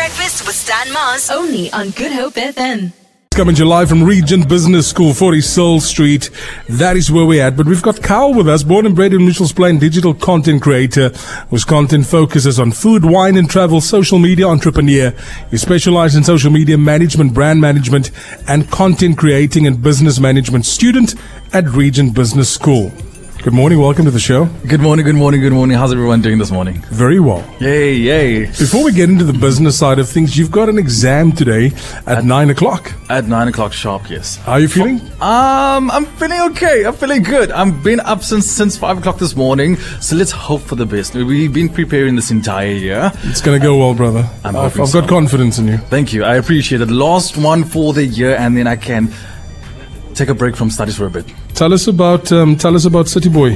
Breakfast with Stan Mars. Only on Good Hope FM. Coming to you from Regent Business School, 40 Soul Street. That is where we're at. But we've got Carl with us, born and bred in Mitchell's Plain, digital content creator, whose content focuses on food, wine and travel, social media entrepreneur. He specializes in social media management, brand management, and content creating and business management student at Regent Business School. Good morning. Welcome to the show. Good morning, good morning, good morning. How's everyone doing this morning? Very well. Yay, yay. Before we get into the business side of things, you've got an exam today at nine o'clock. At nine o'clock sharp, yes. How are you feeling? Um, I'm feeling okay. I'm feeling good. I've been up since since five o'clock this morning, so let's hope for the best. We've been preparing this entire year. It's going to go well, brother. I'm I've, got confidence in you. Thank you. I appreciate it. Last one for the year, and then I can take a break from studies for a bit. Tell us about um, tell us about City Boy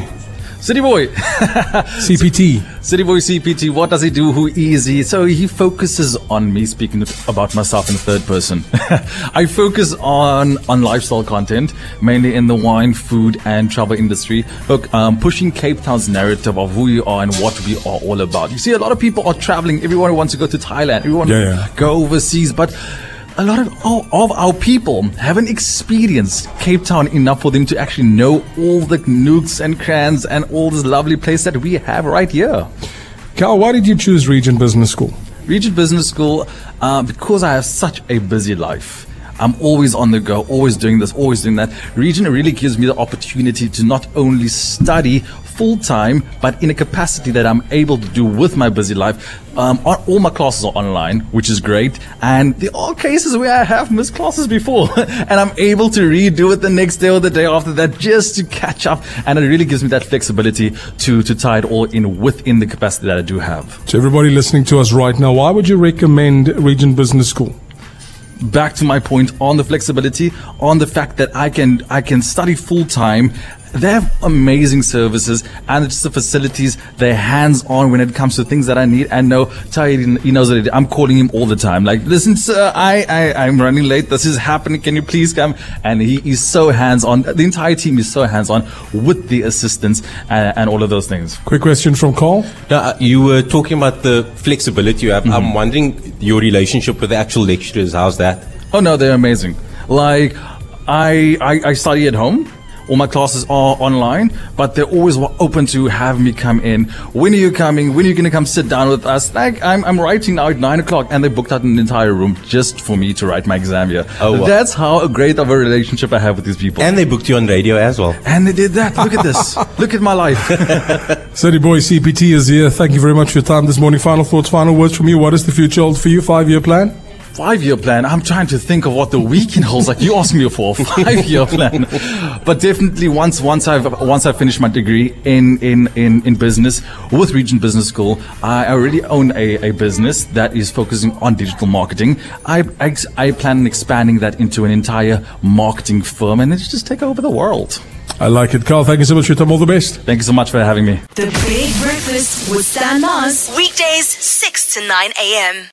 City boy, CPT. City boy CPT. What does he do? Who is he? So he focuses on me speaking about myself in the third person. I focus on on lifestyle content, mainly in the wine, food, and travel industry. Look, um, pushing Cape Town's narrative of who we are and what we are all about. You see, a lot of people are traveling. Everyone wants to go to Thailand. Everyone Yeah, yeah. go overseas, but a lot of, oh, of our people haven't experienced Cape Town enough for them to actually know all the nooks and crans and all this lovely place that we have right here. Cal, why did you choose Regent Business School? Regent Business School, uh, because I have such a busy life. I'm always on the go, always doing this, always doing that. Regent really gives me the opportunity to not only study full time, but in a capacity that I'm able to do with my busy life. Um, all my classes are online, which is great. And there are cases where I have missed classes before, and I'm able to redo it the next day or the day after that just to catch up. And it really gives me that flexibility to, to tie it all in within the capacity that I do have. To everybody listening to us right now, why would you recommend Regent Business School? Back to my point on the flexibility, on the fact that I can I can study full time. They have amazing services and it's the facilities. They're hands on when it comes to things that I need. And no, Tahir, he knows that I'm calling him all the time. Like, listen, sir, I, I, I'm running late. This is happening. Can you please come? And he is so hands on. The entire team is so hands on with the assistance and, and all of those things. Quick question from Carl. Now, uh, you were talking about the flexibility you have. I'm wondering your relationship with the actual lecturers. How's that? Oh no, they're amazing. Like I, I, I study at home. All my classes are online, but they're always wa- open to have me come in. When are you coming? When are you going to come sit down with us? Like I'm, I'm writing now at nine o'clock, and they booked out an entire room just for me to write my exam here. Oh, wow. That's how great of a relationship I have with these people. And they booked you on radio as well. and they did that. Look at this. Look at my life. City Boy CPT is here. Thank you very much for your time this morning. Final thoughts, final words from you. What is the future hold for you? Five year plan? Five year plan. I'm trying to think of what the weekend holds. Like you asked me for a five year plan, but definitely once once I've once I finish my degree in in in, in business with Regent Business School, I already own a, a business that is focusing on digital marketing. I, I I plan on expanding that into an entire marketing firm and then just take over the world. I like it. Carl, thank you so much for your time. All the best. Thank you so much for having me. The Big Breakfast with Stan Mars. Weekdays 6 to 9 a.m.